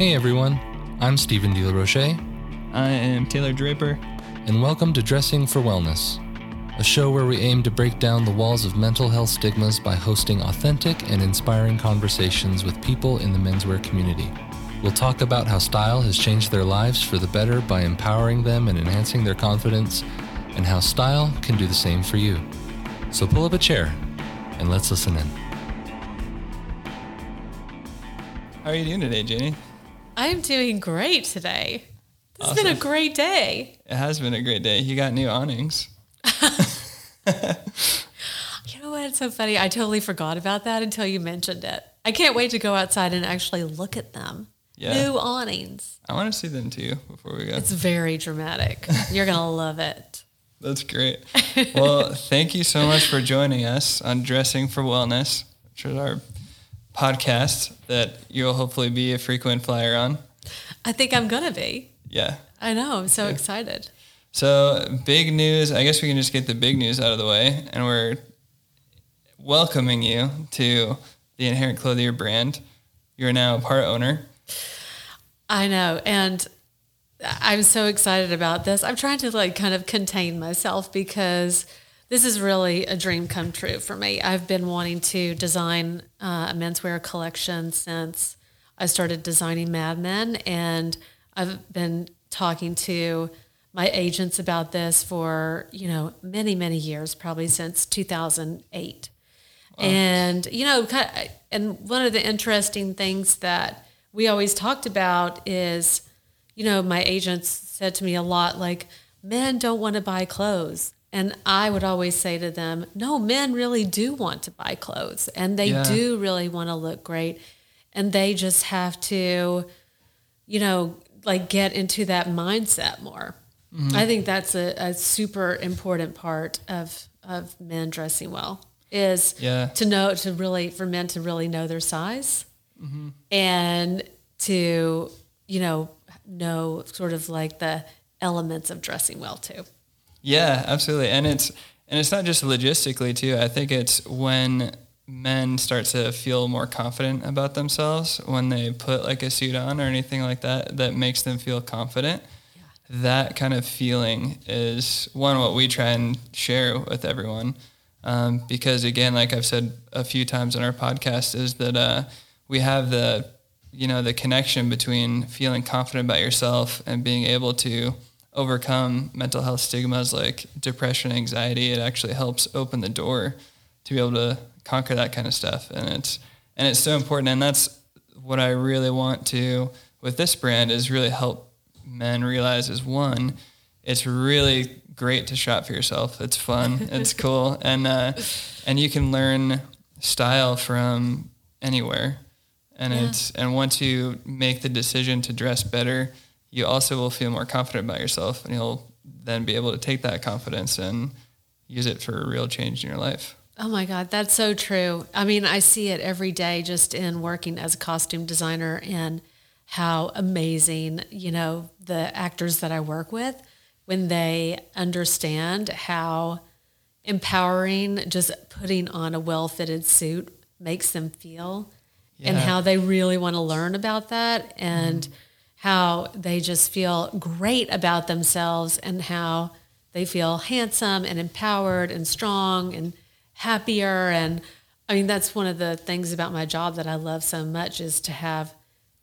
Hey everyone, I'm Stephen De La Roche, I am Taylor Draper. and welcome to Dressing for Wellness, a show where we aim to break down the walls of mental health stigmas by hosting authentic and inspiring conversations with people in the menswear community. We'll talk about how style has changed their lives for the better by empowering them and enhancing their confidence, and how style can do the same for you. So pull up a chair and let's listen in. How are you doing today, Janie? I'm doing great today. This has Awesome. been a great day. It has been a great day. You got new awnings. You know what? It's so funny. I totally forgot about that until you mentioned it. I can't wait to go outside and actually look at them. Yeah. New awnings. I want to see them too before we go. It's very dramatic. You're going to love it. That's great. Well, thank you so much for joining us on Dressing for Wellness, which is our podcast that you'll hopefully be a frequent flyer on. I think I'm going to be. Yeah. I know. I'm so excited. So, big news. I guess we can just get the big news out of the way. And we're welcoming you to the Inherent Clothier brand. You're now a part owner. I know. And I'm so excited about this. I'm trying to like kind of contain myself because this is really a dream come true for me. I've been wanting to design uh, a menswear collection since I started designing Mad Men, and I've been talking to my agents about this for you know many many years, probably since 2008. And you know, and one of the interesting things that we always talked about is, you know, my agents said to me a lot, like, men don't want to buy clothes. And I would always say to them, no, men really do want to buy clothes and they Yeah. do really want to look great. And they just have to, you know, like get into that mindset more. Mm-hmm. I think that's a, a super important part of, of men dressing well is Yeah. to know to really for men to really know their size mm-hmm. and to you know know sort of like the elements of dressing well too Yeah, absolutely. And it's and it's not just logistically too. I think it's when men start to feel more confident about themselves when they put like a suit on or anything like that that makes them feel confident. That kind of feeling is one what we try and share with everyone. Um, because again, like I've said a few times on our podcast, is that uh, we have the you know the connection between feeling confident about yourself and being able to overcome mental health stigmas like depression, anxiety. It actually helps open the door to be able to conquer that kind of stuff, and it's and it's so important. And that's what I really want to with this brand is really help men realize is one, it's really great to shop for yourself. It's fun, it's cool, and uh, and you can learn style from anywhere. And Yeah. it's and once you make the decision to dress better, you also will feel more confident about yourself, and you'll then be able to take that confidence and use it for a real change in your life. oh my god that's so true. I mean i see it every day just in working as a costume designer and how amazing you know the actors that i work with when they understand how empowering just putting on a well-fitted suit makes them feel and how they really want to learn about that and mm-hmm. How they just feel great about themselves and how they feel handsome and empowered and strong and happier and I mean that's one of the things about my job that I love so much is to have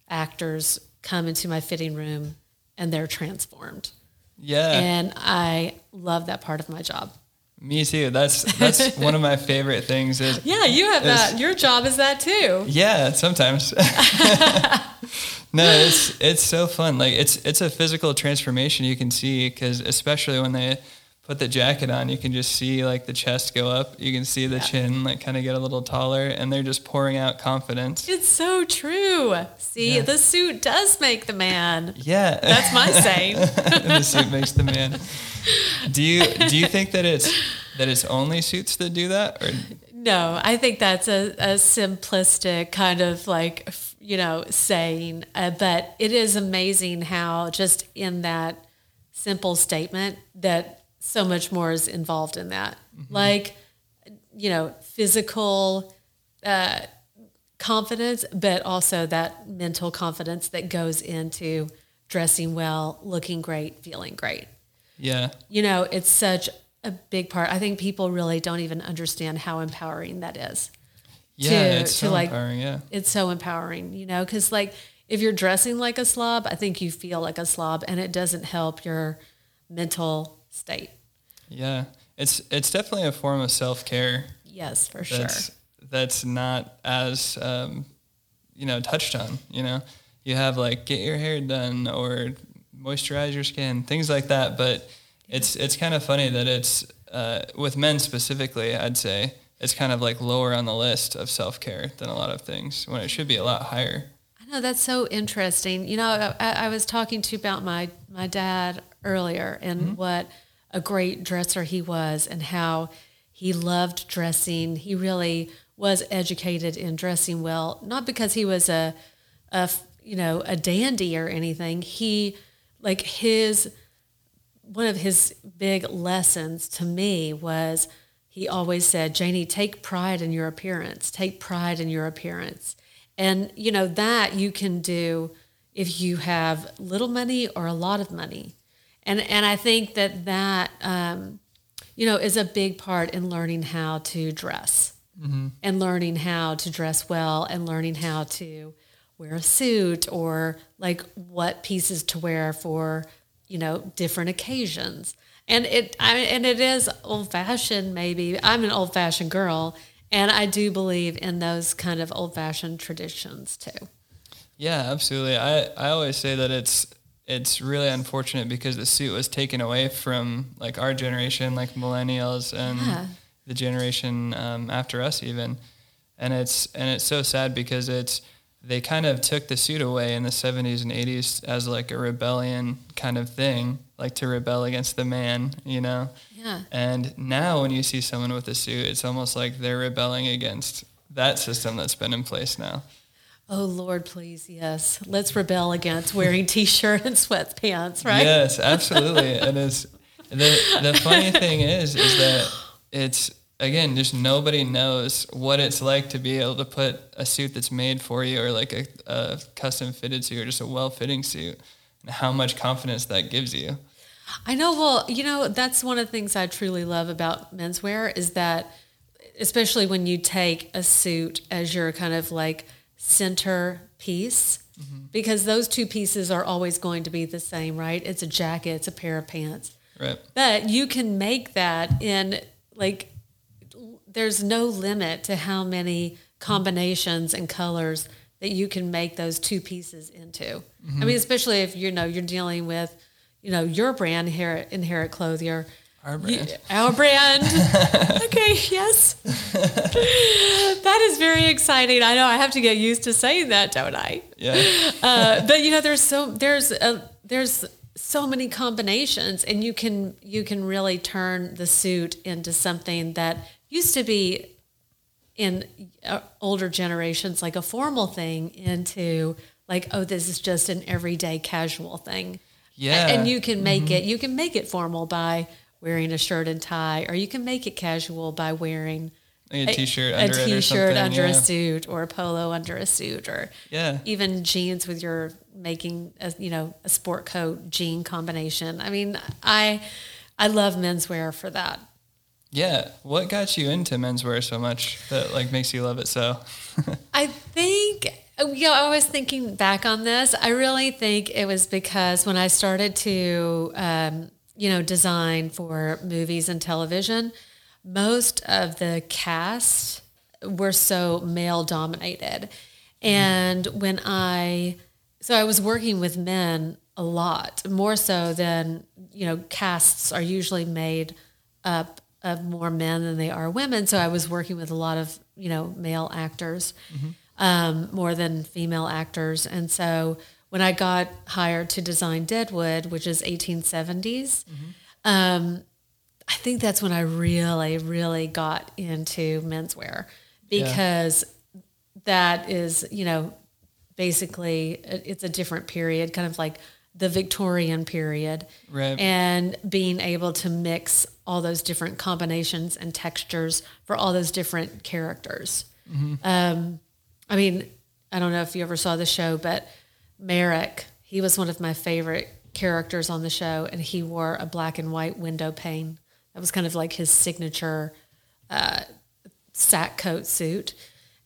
actors come into my fitting room and they're transformed. Yeah. And I love that part of my job. Me too. That's that's one of my favorite things is Yeah, you have It's- that. Your job is that too. Yeah, sometimes. no, it's it's so fun. Like it's it's a physical transformation you can see because especially when they put the jacket on, you can just see like the chest go up. You can see the chin like kind of get a little taller, and they're just pouring out confidence. It's so true. See, Yeah. the suit does make the man. Yeah, That's my saying. the suit makes the man. Do you do you think that it's that it's only suits that do that, or No, I think that's a, a simplistic kind of like, you know, saying. Uh, but it is amazing how just in that simple statement that so much more is involved in that. Like, you know, physical uh, confidence, but also that mental confidence that goes into dressing well, looking great, feeling great. Yeah. You know, it's such a big part. I think people really don't even understand how empowering that is. Yeah. To- it's so like- empowering. Yeah. It's so empowering, you know, because like if you're dressing like a slob, I think you feel like a slob and it doesn't help your mental state. Yeah. It's it's definitely a form of self care. Yes, for sure. that's that's not as um, you know touched on. You know, you have like get your hair done or moisturize your skin, things like that. But it's it's kind of funny that it's uh, with men specifically. I'd say it's kind of like lower on the list of self care than a lot of things when it should be a lot higher. I know that's so interesting. You know, I, I was talking to you about my my dad earlier and what a great dresser he was, and how he loved dressing. He really was educated in dressing well, not because he was a, a you know a dandy or anything. He like his one of his big lessons to me was he always said, Janie, take pride in your appearance. Take pride in your appearance. And, you know, that you can do if you have little money or a lot of money. And, and I think that that, um, you know, is a big part in learning how to dress and learning how to dress well and learning how to wear a suit or like what pieces to wear for you know different occasions. And it I, and it is old fashioned maybe. I'm an old fashioned girl and i do believe in those kind of old fashioned traditions too. Yeah, absolutely. I, I always say that it's it's really unfortunate because the suit was taken away from like our generation, like millennials and Yeah. the generation um, after us even, and it's and it's so sad because it's they kind of took the suit away in the 70s and 80s as like a rebellion kind of thing, like to rebel against the man, you know. yeah And now when you see someone with a suit, it's almost like they're rebelling against that system that's been in place now. Oh lord please yes let's rebel against wearing t-shirt and sweatpants right Yes, absolutely. and it's the the funny thing is is that it's again just nobody knows what it's like to be able to put a suit that's made for you or like a, a custom fitted suit or just a well fitting suit and how much confidence that gives you. I know. Well, you know, that's one of the things I truly love about menswear is that, especially when you take a suit as your kind of like center piece, mm-hmm. because those two pieces are always going to be the same, right? It's a jacket, it's a pair of pants. Right. But you can make that in like, there's no limit to how many combinations and colors that you can make those two pieces into. I mean, mm-hmm. especially if you know you're dealing with, you know, your brand here at Inherit Clothier. Our You- brand. our brand. okay, yes. that is very exciting. I know I have to get used to saying that, don't I? Yeah. uh, but you know, there's so there's a, there's so many combinations, and you can you can really turn the suit into something that used to be in uh, older generations like a formal thing into like oh this is just an everyday casual thing. Yeah. and you can make it you can make it formal by wearing a shirt and tie, or you can make it casual by wearing Like a t-shirt a under or t-shirt under a suit or a polo under a suit or Yeah. even jeans with your making a you know a sport coat jean combination i mean i i love menswear for that Yeah. What got you into menswear so much that like makes you love it so? i think you know i was thinking back on this i really think it was because when i started to um, you know design for movies and television most of the cast were so male dominated. And when i so i was working with men a lot more so than you know casts are usually made up of more men than they are women. So i was working with a lot of you know male actors um, more than female actors. And so when i got hired to design deadwood which is 1870s um, I think that's when I really, really got into menswear because that is, you know, basically it's a different period, kind of like the Victorian period. Right. And being able to mix all those different combinations and textures for all those different characters. Um, I mean, I don't know if you ever saw the show, but Merrick, he was one of my favorite characters on the show, and he wore a black and white window pane. That was kind of like his signature uh, sack coat suit.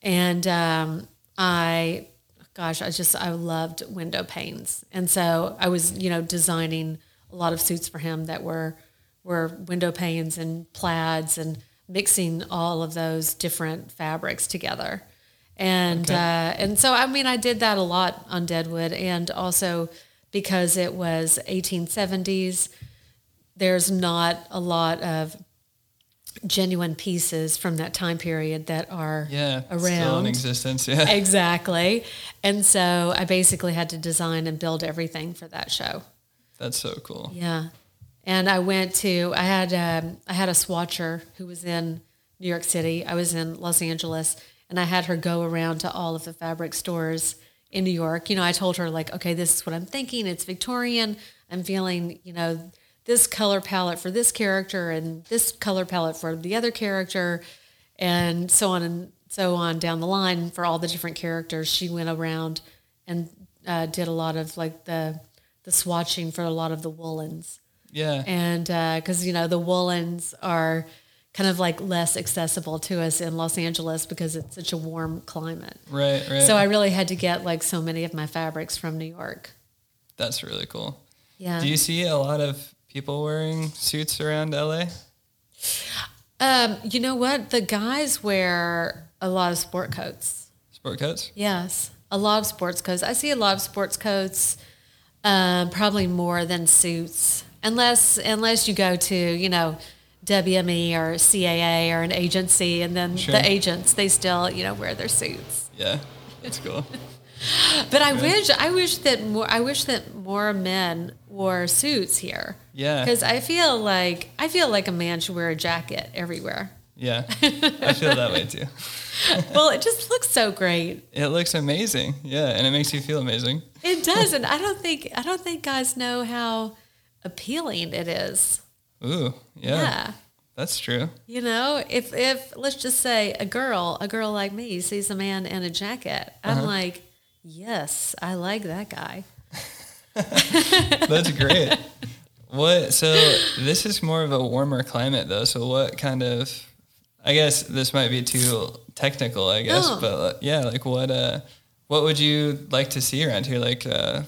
And um, I, gosh, I just, I loved window panes. And so I was, you know, designing a lot of suits for him that were, were window panes and plaids and mixing all of those different fabrics together. And Okay. uh, and so I mean I did that a lot on Deadwood and also because it was 1870s there's not a lot of genuine pieces from that time period that are Yeah. Still in around. existence. Yeah. exactly. And so I basically had to design and build everything for that show. That's so cool. Yeah, and I went to I had um, I had a swatcher who was in New York City. I was in Los Angeles, and I had her go around to all of the fabric stores in New York. You know, I told her like, okay, this is what I'm thinking. It's Victorian. I'm feeling, you know, this color palette for this character and this color palette for the other character, and so on and so on down the line for all the different characters. She went around and uh, did a lot of like the the swatching for a lot of the woolens Yeah. and because you know the woolens are kind of like less accessible to us in Los Angeles because it's such a warm climate. right. Right. So I really had to get like so many of my fabrics from New York. That's really cool. Yeah. Do you see a lot of people wearing suits around LA? um, you know what? The guys wear a lot of sport coats. Sport coats? Yes, a lot of sports coats. I see a lot of sports coats, um, probably more than suits, unless unless you go to you know WME or CAA or an agency, and then Sure. the agents they still you know wear their suits. Yeah. That's cool. But I wish I wish that more I wish that more men wore suits here. Yeah. Because I feel like I feel like a man should wear a jacket everywhere. Yeah. I feel that way too. well, it just looks so great. It looks amazing. Yeah. And it makes you feel amazing. It does, and I don't think I don't think guys know how appealing it is. Ooh. Yeah. Yeah. That's true. You know, if if let's just say a girl, a girl like me sees a man in a jacket, I'm like, yes, I like that guy. That's great. what? So this is more of a warmer climate, though. So what kind of? I guess this might be too technical. I guess, No. but yeah, like what? Uh, what would you like to see around here? Like uh,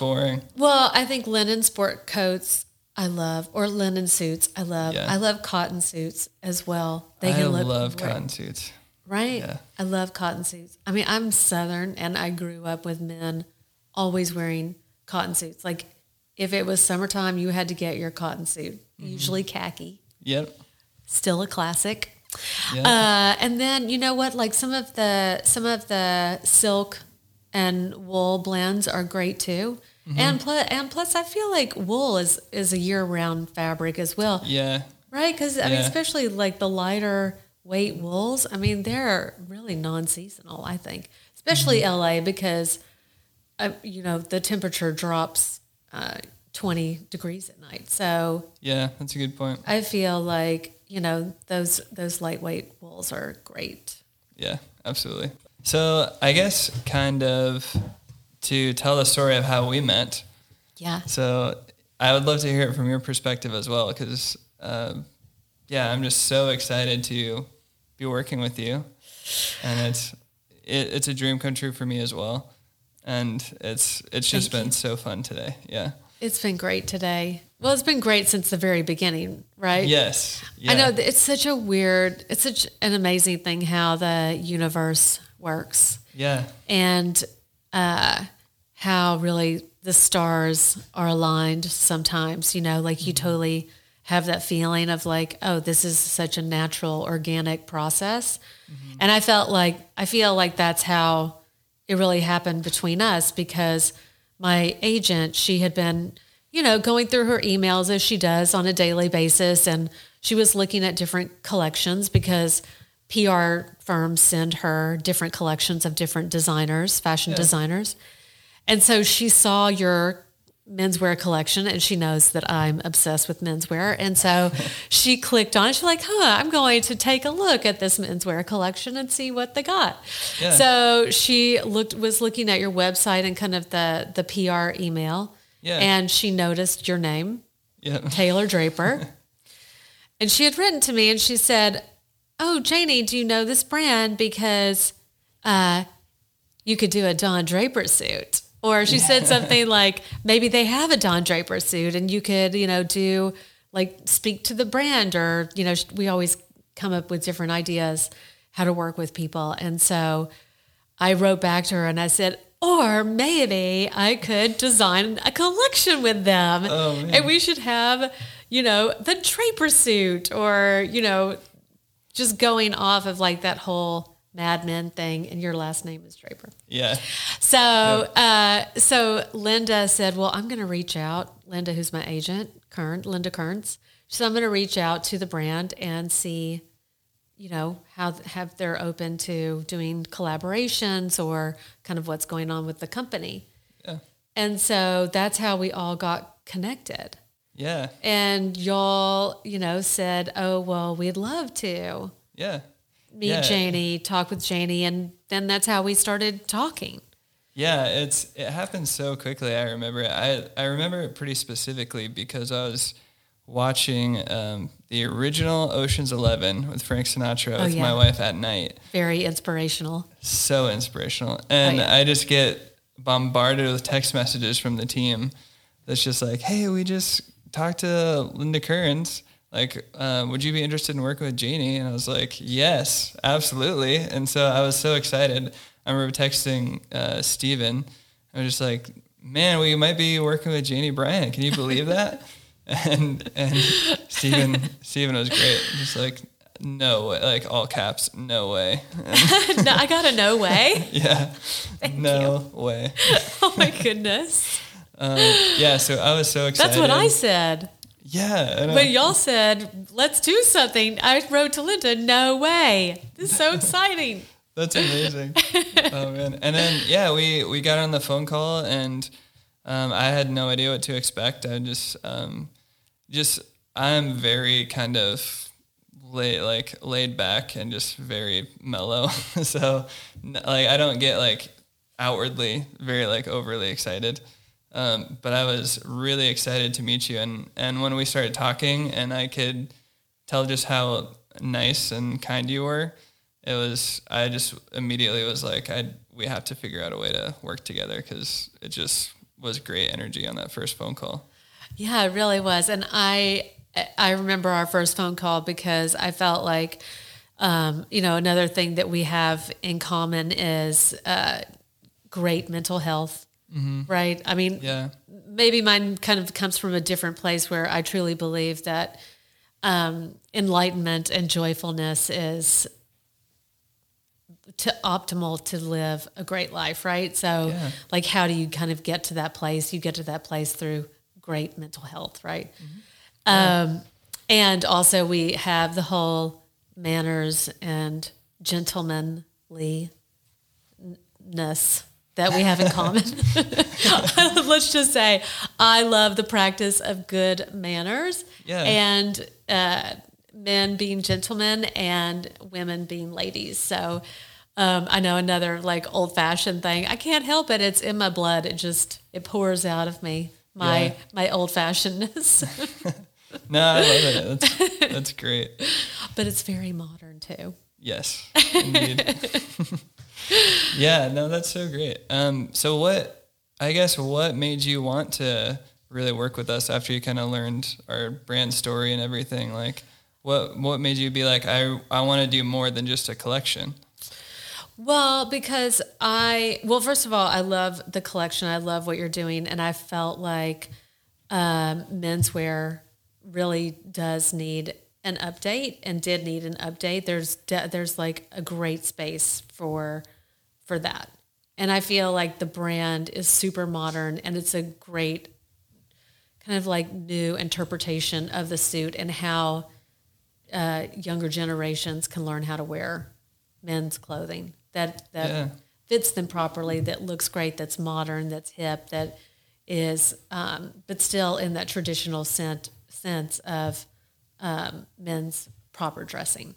wearing? Well, I think linen sport coats I love, or linen suits I love. Yeah. I love cotton suits as well. They I can look love great. cotton suits. Right. Yeah. I love cotton suits. I mean, I'm Southern and I grew up with men always wearing cotton suits. Like if it was summertime, you had to get your cotton suit, Mm-hmm. usually khaki, Yep. still a classic. Yeah. Uh, and then you know what? Like some of the some of the silk and wool blends are great too. Mm-hmm. And plus, and plus, I feel like wool is is a year round fabric as well. yeah. Right, because I mean, especially like the lighter weight wools. I mean, they're really non-seasonal. I think, especially Mm-hmm. LA, because uh, you know the temperature drops uh, twenty degrees at night. So Yeah. That's a good point. I feel like you know those those lightweight wools are great. Yeah, absolutely. So I guess kind of to tell the story of how we met. Yeah, So I would love to hear it from your perspective as well, because um, yeah, I'm just so excited to be working with you, and it's it, it's a dream come true for me as well, and it's it's just Thank been so fun today. Yeah. it's been great today. Well, it's been great since the very beginning, right? Yes. I know it's such a weird, it's such an amazing thing how the universe works. Yeah. and uh, how really the stars are aligned sometimes, you know, like you totally have that feeling of like, oh, this is such a natural, organic process. And I felt like, I feel like that's how it really happened between us because my agent, she had been, you know, going through her emails as she does on a daily basis. And she was looking at different collections because PR firms send her different collections of different designers, fashion designers. And so she saw your menswear collection and she knows that I'm obsessed with menswear. And so she clicked on it. She's like, huh, I'm going to take a look at this menswear collection and see what they got. Yeah. So she looked was looking at your website and kind of the the PR email. Yeah. And she noticed your name, Yeah. Taylor Draper. and she had written to me and she said, Oh, Janie, do you know this brand? Because uh, you could do a Don Draper suit. Or she said something like, maybe they have a Don Draper suit and you could, you know, do like speak to the brand or, you know, we always come up with different ideas how to work with people. And so I wrote back to her and I said, or maybe I could design a collection with them. Oh, and we should have, you know, the Draper suit or, you know, just going off of like that whole Mad Men thing. And your last name is Draper. Yeah. So, uh, so Linda said, "Well, I'm going to reach out." Linda, who's my agent, Kern, Linda Kearns. So I'm going to reach out to the brand and see, you know, how have they're open to doing collaborations or kind of what's going on with the company. Yeah. And so that's how we all got connected. Yeah. And y'all, you know, said, "Oh, well, we'd love to." Yeah. meet Yeah. Janie, talk with Janie, and then that's how we started talking. Yeah, it's it happened so quickly. I remember it. I I remember it pretty specifically because I was watching um, the original Ocean's Eleven with Frank Sinatra with Oh, yeah. my wife at night. Very inspirational. So inspirational, and Oh, yeah. I just get bombarded with text messages from the team that's just like, "Hey, we just talked to Linda Kearns." Like, uh, would you be interested in working with Janie? And I was like, yes, absolutely. And so I was so excited. I remember texting uh, Stephen. I was just like, man, we might be working with Janie Bryant. Can you believe that? and and Stephen, Stephen was great. Just like, no way, like all caps, no way. No, I got a no way. yeah, no way. Oh my goodness. Um, yeah, so I was so excited. That's what I said. Yeah. When y'all said, let's do something, I wrote to Linda, no way. This is so exciting. That's amazing. oh man! And then yeah, we we got on the phone call, and um, I had no idea what to expect. I just um, just I'm very kind of laid like laid back and just very mellow. so like I don't get like outwardly very like overly excited. Um, but I was really excited to meet you, and and when we started talking, and I could tell just how nice and kind you were it was i just immediately was like i we have to figure out a way to work together because it just was great energy on that first phone call Yeah, it really was. And I I remember our first phone call because I felt like um, you know, another thing that we have in common is uh, great mental health. Right? I mean, yeah maybe mine kind of comes from a different place where I truly believe that um, enlightenment and joyfulness is to optimal to live a great life, right? So, Yeah. like, how do you kind of get to that place? You get to that place through great mental health, right? Um, and also, we have the whole manners and gentlemanliness that we have in common. Let's just say I love the practice of good manners Yeah. and uh, men being gentlemen and women being ladies. So um, I know another like old fashioned thing. I can't help it. It's in my blood. It just it pours out of me. My Yeah. my old fashionedness, no i love it that's, that's great but it's very modern too. yes indeed yeah no that's so great. Um so what i guess what made you want to really work with us after you kind of learned our brand story and everything? Like what what made you be like i i want to do more than just a collection? Well, because I well, first of all, I love the collection. I love what you're doing, and I felt like um, menswear really does need an update, and did need an update. There's de- there's like a great space for for that, and I feel like the brand is super modern, and it's a great kind of like new interpretation of the suit and how uh, younger generations can learn how to wear men's clothing that that Yeah. fits them properly, that looks great, that's modern, that's hip, that is, um, but still in that traditional sense sense of um, men's proper dressing.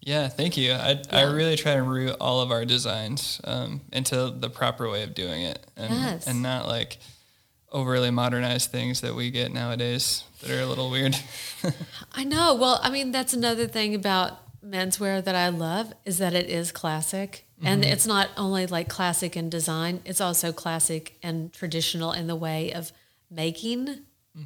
Yeah, thank you. I, I really try to root all of our designs um, into the proper way of doing it, and Yes. and not like overly modernized things that we get nowadays that are a little weird. I know. Well, I mean, that's another thing about menswear that I love is that it is classic. And it's not only like classic in design, it's also classic and traditional in the way of making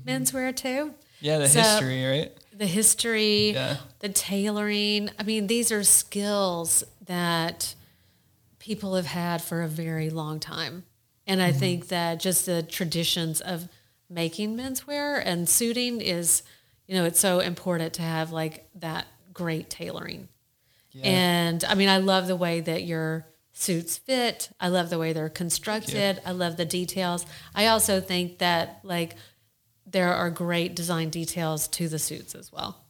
menswear too. yeah, the So- history, right? The history, Yeah. the tailoring. I mean, these are skills that people have had for a very long time. And I mm-hmm. think that just the traditions of making menswear and suiting is, you know, it's so important to have like that great tailoring. And I mean, I love the way that your suits fit. I love the way they're constructed. I love the details. I also think that like there are great design details to the suits as well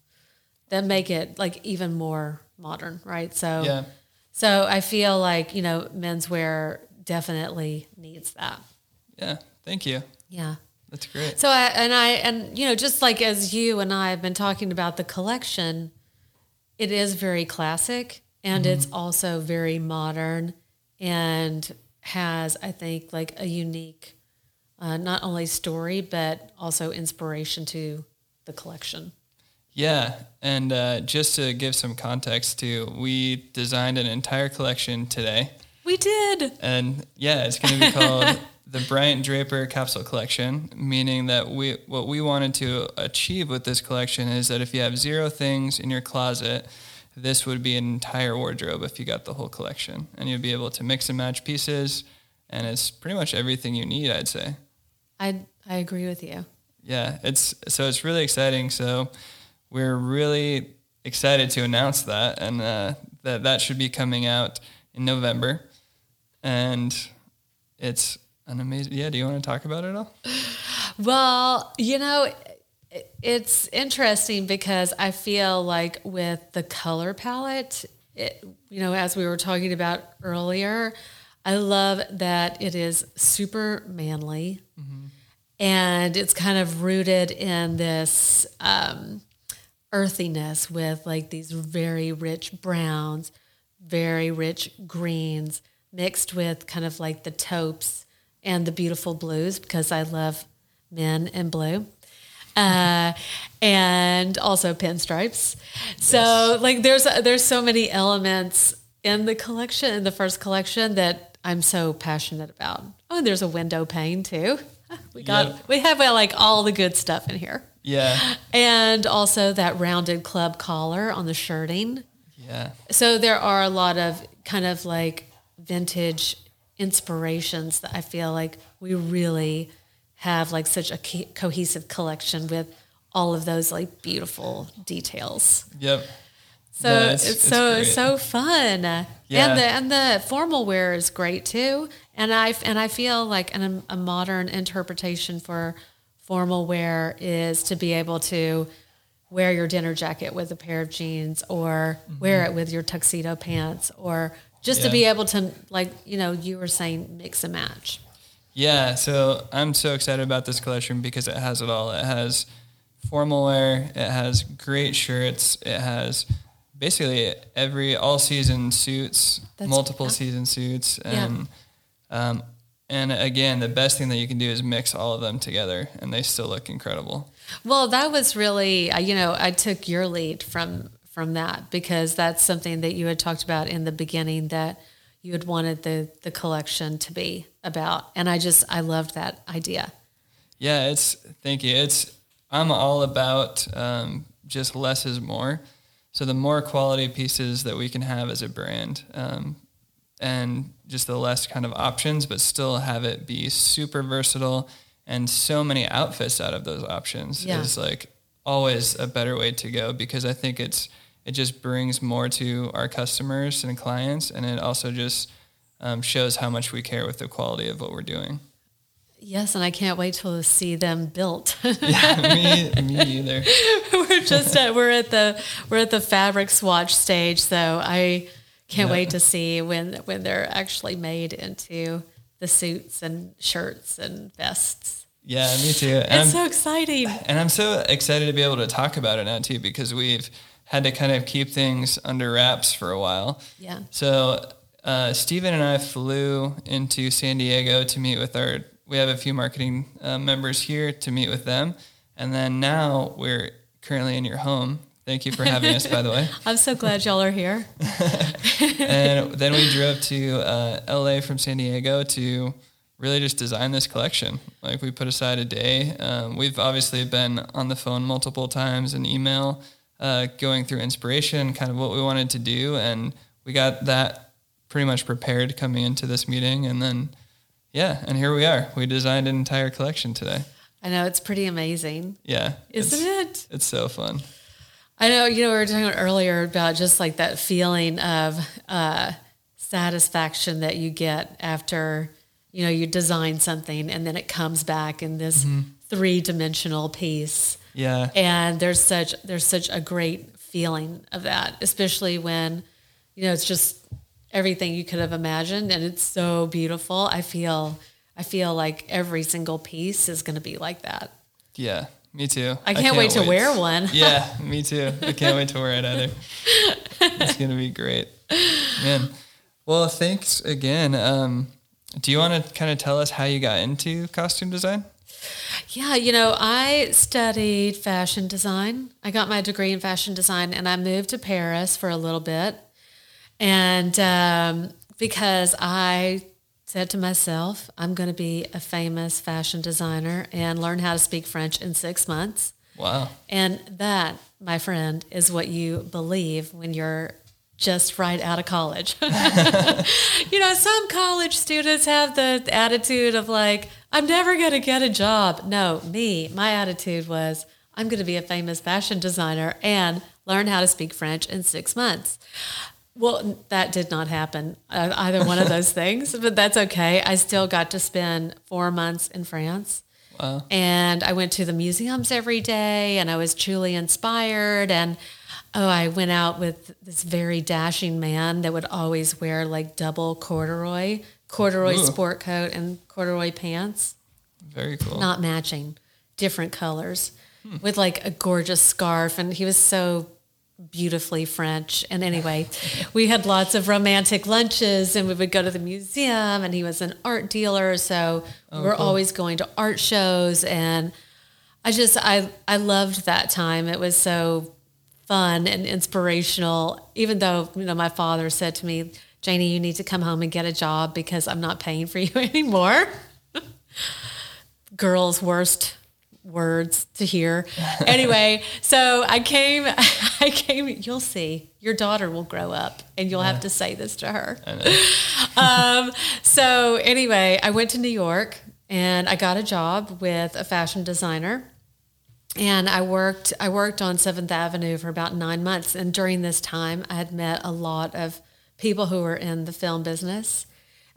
that make it like even more modern, right? So Yeah. so I feel like, you know, menswear definitely needs that. Yeah, thank you. Yeah. That's great. So I and I and you know just like as you and I have been talking about the collection, it is very classic and mm-hmm. it's also very modern and has I think like a unique uh, not only story but also inspiration to the collection. Yeah, and uh, just to give some context too, we designed an entire collection today. We did. And yeah, it's going to be called the Bryant Draper Capsule Collection, meaning that we what we wanted to achieve with this collection is that if you have zero things in your closet, this would be an entire wardrobe if you got the whole collection, and you'd be able to mix and match pieces, and it's pretty much everything you need, I'd say. I I agree with you. Yeah, it's so it's really exciting. So we're really excited to announce that, and uh, that that should be coming out in November, and it's an amazing. Yeah, do you want to talk about it all? Well, you know, it's interesting because I feel like with the color palette, it, you know, as we were talking about earlier, I love that it is super manly and it's kind of rooted in this um, earthiness with like these very rich browns, very rich greens mixed with kind of like the taupes and the beautiful blues because I love men in blue. Uh, and also pinstripes. So like there's there's so many elements in the collection in the first collection that I'm so passionate about. Oh, and there's a window pane too. We got Yep. we have uh, like all the good stuff in here. Yeah, And also that rounded club collar on the shirting. yeah, So there are a lot of kind of like vintage inspirations that I feel like we really have like such a co- cohesive collection with all of those like beautiful details. yep. So No, it's, it's- so great. so fun. Yeah. And the and the formal wear is great too. And I and I feel like an, a modern interpretation for formal wear is to be able to wear your dinner jacket with a pair of jeans or wear it with your tuxedo pants or just to Mm-hmm. Be able to like you know you were saying mix and match. Yeah, so I'm so excited about this collection because it has it all. It has formal wear, it has great shirts, it has basically every all season suits, That's- multiple yeah. season suits, Yeah. and um, and again, the best thing that you can do is mix all of them together, and they still look incredible. Well, that was really, uh, you know, I took your lead from from that because that's something that you had talked about in the beginning that you had wanted the the collection to be about, and I just I loved that idea. Yeah, it's thank you. It's I'm all about um, just less is more. So the more quality pieces that we can have as a brand, um, and just the less kind of options, but still have it be super versatile and so many outfits out of those options Yeah. is like always a better way to go because I think it's it just brings more to our customers and clients, and it also just um, shows how much we care with the quality of what we're doing. Yes, and I can't wait to see them built. Yeah, me, me either. we're just at we're at the we're at the fabric swatch stage, so I can't Yeah. wait to see when when they're actually made into the suits and shirts and vests. Yeah, me too. And It's I'm, so exciting. and I'm so excited to be able to talk about it now too because we've had to kind of keep things under wraps for a while. Yeah. So uh, Stephen and I flew into San Diego to meet with our. We have a few marketing uh, members here to meet with them, and then now we're currently in your home. Thank you for having us, by the way. I'm so glad y'all are here. And then we drove to uh, LA from San Diego to really just design this collection. Like we put aside a day. Um, we've obviously been on the phone multiple times and email, uh, going through inspiration, kind of what we wanted to do, and we got that pretty much prepared coming into this meeting. And then, yeah, and here we are. We designed an entire collection today. I know it's pretty amazing, Yeah, isn't it's, it? It's so fun. I know, you know, we were talking earlier about just like that feeling of uh, satisfaction that you get after, you know, you design something and then it comes back in this three dimensional piece. Yeah, And there's such there's such a great feeling of that, especially when, you know, it's just everything you could have imagined and it's so beautiful. I feel I feel like every single piece is going to be like that. yeah, me too. I can't, wait to wear one. Yeah, me too. I can't wait to wear it either. It's gonna be great, man. Well, thanks again. Um, do you want to kind of tell us how you got into costume design? Yeah, you know, I studied fashion design. I got my degree in fashion design and I moved to Paris for a little bit. And um, because I said to myself, I'm going to be a famous fashion designer and learn how to speak French in six months. Wow. And that, my friend, is what you believe when you're just right out of college. you know, some college students have the attitude of like, I'm never going to get a job. No, me, my attitude was, I'm going to be a famous fashion designer and learn how to speak French in six months. Well, that did not happen, uh, either one of those things, but that's okay. I still got to spend four months in France. Wow. And I went to the museums every day and I was truly inspired. And oh, I went out with this very dashing man that would always wear like double corduroy, corduroy Ooh. sport coat and corduroy pants, Very cool. not matching, different colors, with like a gorgeous scarf. And he was so beautifully French. And anyway, we had lots of romantic lunches and we would go to the museum and he was an art dealer. So we were always going to art shows and I just I I loved that time. It was so fun and inspirational, even though, you know, my father said to me, Janie, you need to come home and get a job because I'm not paying for you anymore. Girls' worst words to hear. Anyway, so I came, I came, you'll see, your daughter will grow up and you'll have to say this to her. um, so anyway, I went to New York and I got a job with a fashion designer and I worked I worked on Seventh Avenue for about nine months. And during this time, I had met a lot of people who were in the film business.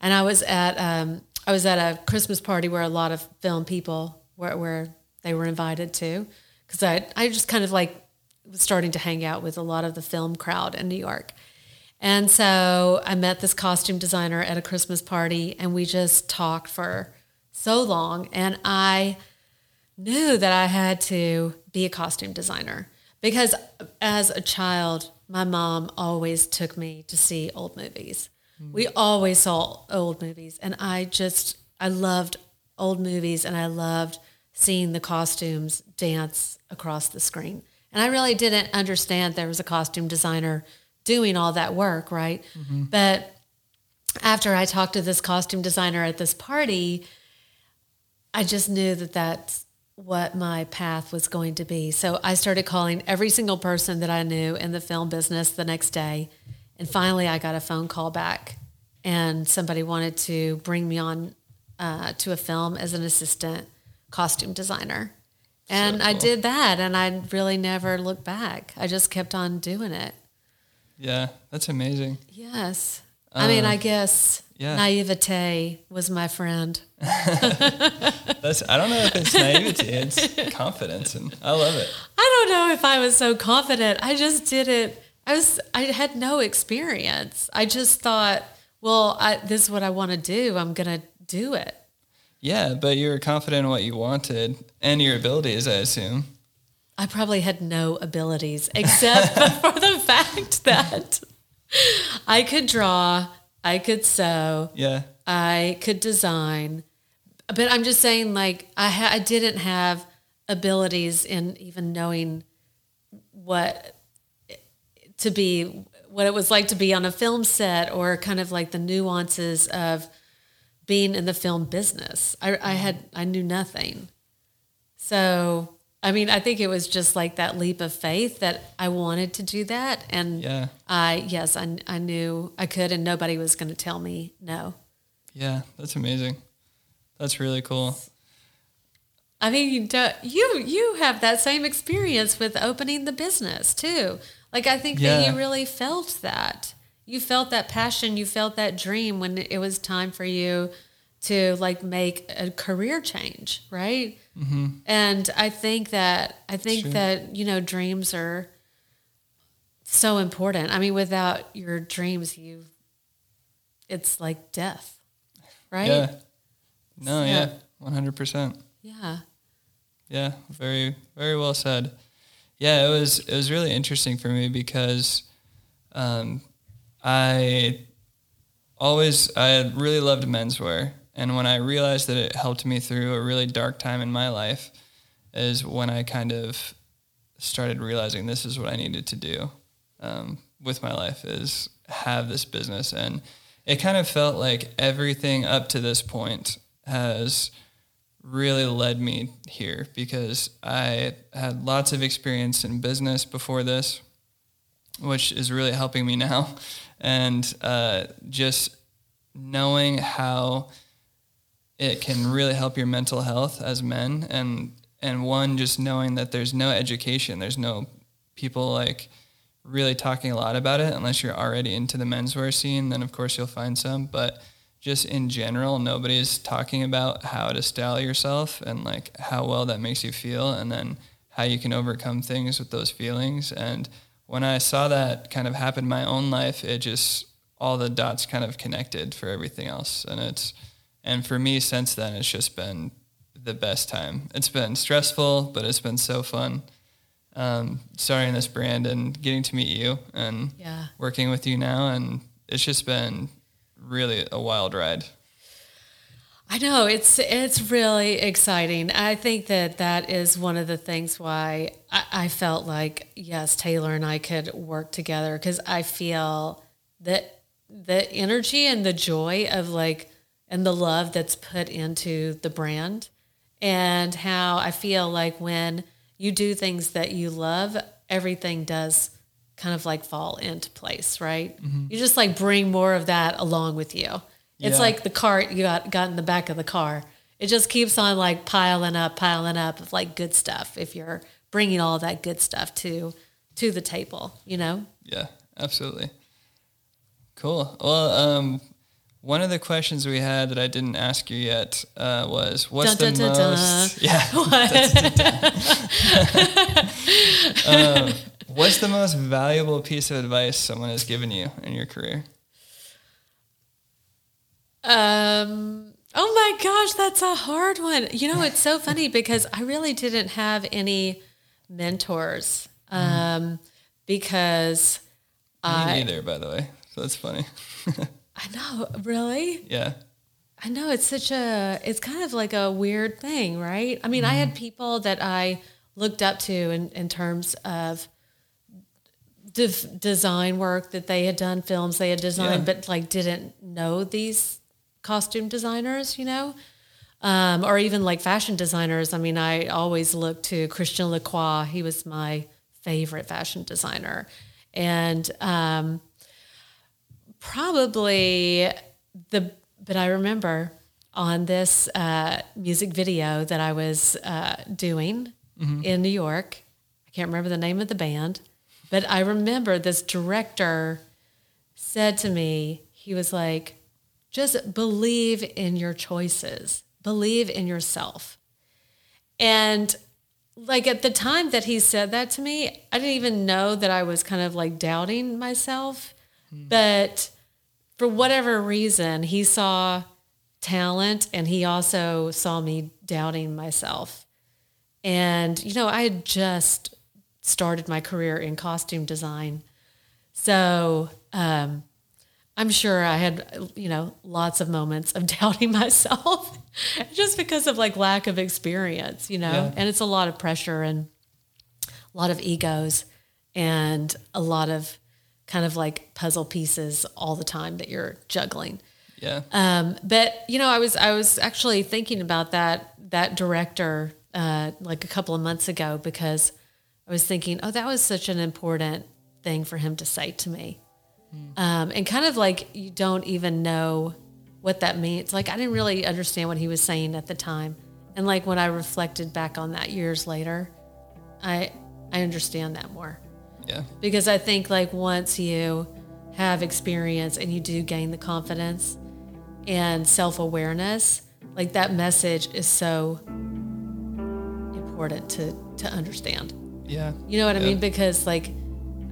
And I was at um, I was at a Christmas party where a lot of film people were where they were invited to, because I I just kind of like was starting to hang out with a lot of the film crowd in New York. And so I met this costume designer at a Christmas party, and we just talked for so long. And I knew that I had to be a costume designer because as a child, my mom always took me to see old movies. Mm. We always saw old movies, and I just I loved old movies, and I loved seeing the costumes dance across the screen. And I really didn't understand there was a costume designer doing all that work, right? But after I talked to this costume designer at this party, I just knew that that's what my path was going to be. So I started calling every single person that I knew in the film business the next day. And finally, I got a phone call back, and somebody wanted to bring me on uh, to a film as an assistant costume designer. And I cool. did that, and I really never looked back. I just kept on doing it. Yeah, that's amazing. Yes. I mean, I um, guess yeah. naivete was my friend. That's I don't know if it's naivety, it's confidence, and I love it. I don't know if I was so confident. I just did it. I was. I had no experience. I just thought, well, I, this is what I want to do. I'm gonna do it. Yeah, but you were confident in what you wanted and your abilities, I assume. I probably had no abilities except for the fact that I could draw, I could sew, Yeah. I could design, but I'm just saying, like I ha- I didn't have abilities in even knowing what to be, what it was like to be on a film set, or kind of like the nuances of being in the film business. I, I had I knew nothing, so I mean I think it was just like that leap of faith that I wanted to do that, and Yeah. I yes I I knew I could, and nobody was going to tell me no. Yeah, that's amazing. That's really cool. I mean, you do- you you have that same experience with opening the business too. Like I think that you really felt that. You felt that passion, you felt that dream when it was time for you to like make a career change, right? Mm-hmm. And I think that I think Sure. that you know dreams are so important. I mean, without your dreams, you it's like death, right? Yeah. No, So- yeah. 100%. yeah. Yeah, very very well said. Yeah, it was it was really interesting for me because um, I always I really loved menswear, and when I realized that it helped me through a really dark time in my life, is when I kind of started realizing this is what I needed to do um, with my life is have this business, and it kind of felt like everything up to this point has really led me here because I had lots of experience in business before this, which is really helping me now. And uh, just knowing how it can really help your mental health as men and and one just knowing that there's no education there's no people like really talking a lot about it unless you're already into the menswear scene then of course you'll find some but just in general nobody's talking about how to style yourself and like how well that makes you feel and then how you can overcome things with those feelings and when i saw that kind of happen in my own life it just all the dots kind of connected for everything else. And it's and for me since then it's just been the best time. It's been stressful but it's been so fun. Um, starting this brand and getting to meet you and Yeah. working with you now. And it's just been really a wild ride I know it's it's really exciting. I think that that is one of the things why I, I felt like yes, Taylor and I could work together because I feel that the energy and the joy of like and the love that's put into the brand and how I feel like when you do things that you love, everything does kind of like fall into place, right? Mm-hmm. You just like bring more of that along with you. It's Yeah. like the cart you got got in the back of the car. It just keeps on like piling up, piling up of like good stuff. If you're bringing all that good stuff to to the table, you know. Yeah, absolutely. Cool. Well, um, one of the questions we had that I didn't ask you yet uh, was, "What's Dun, the dun, dun, most?" Yeah. um, what's the most valuable piece of advice someone has given you in your career? Um. Oh my gosh, that's a hard one. You know, it's so funny because I really didn't have any mentors. Um, because Me I neither, by the way. So that's funny. I know really. yeah. I know it's such a it's kind of like a weird thing, right? I mean, I had people that I looked up to in, in terms of def- design work that they had done, films they had designed, Yeah. but like didn't know these costume designers, you know, um, or even like fashion designers. I mean, I always look to Christian Lacroix. He was my favorite fashion designer, and um, probably the but I remember on this uh, music video that I was uh, doing in New York. I can't remember the name of the band, but I remember this director said to me, he was like, just believe in your choices, believe in yourself. And like at the time that he said that to me, I didn't even know that I was kind of like doubting myself. But for whatever reason, he saw talent and he also saw me doubting myself. And, you know, I had just started my career in costume design. So um, I'm sure I had, you know, lots of moments of doubting myself just because of like lack of experience, you know, Yeah. and it's a lot of pressure and a lot of egos and a lot of kind of like puzzle pieces all the time that you're juggling. Yeah. Um, but you know, I was I was actually thinking about that that director uh, like a couple of months ago because I was thinking, oh, that was such an important thing for him to say to me, um, and kind of like you don't even know what that means. Like I didn't really understand what he was saying at the time, and like when I reflected back on that years later, I I understand that more yeah. because I think like once you have experience and you do gain the confidence and self-awareness, like that message is so important to to understand. Yeah. You know what I mean? Because like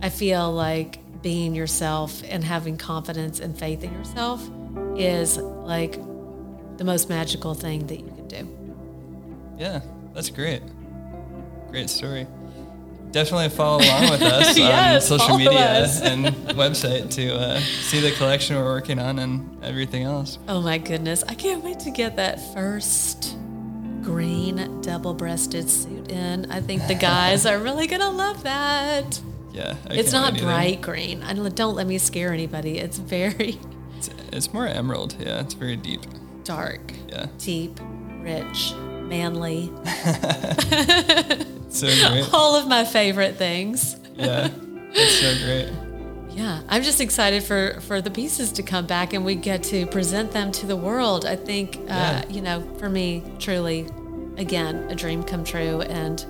I feel like being yourself and having confidence and faith in yourself is like the most magical thing that you can do. Yeah. That's great. Great story. Definitely follow along with us Yes, on social media and website to uh, see the collection we're working on and everything else. Oh my goodness. I can't wait to get that first green double breasted suit in. I think the guys are really going to love that. Yeah. I It's not bright green. I don't, don't let me scare anybody. It's very It's, it's more emerald. Yeah. It's very deep. dark, Yeah. deep, rich, manly. So great. All of my favorite things. Yeah. It's so great. Yeah, I'm just excited for for the pieces to come back and we get to present them to the world. I think, uh, Yeah. you know, for me, truly, again, a dream come true, and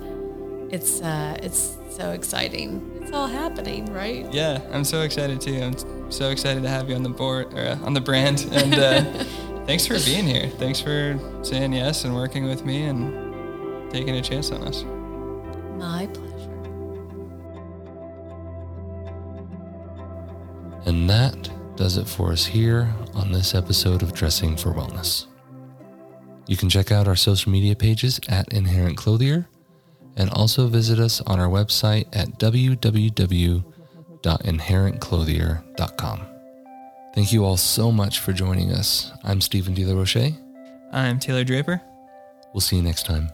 it's uh, it's so exciting. It's all happening, right? Yeah, I'm so excited too. I'm so excited to have you on the board or uh, on the brand. And uh, thanks for being here. Thanks for saying yes and working with me and taking a chance on us. My pleasure. And that does it for us here on this episode of Dressing for Wellness. You can check out our social media pages at Inherent Clothier and also visit us on our website at www.inherentclothier.com. Thank you all so much for joining us. I'm Stephen De La Roche. I'm Taylor Draper. We'll see you next time.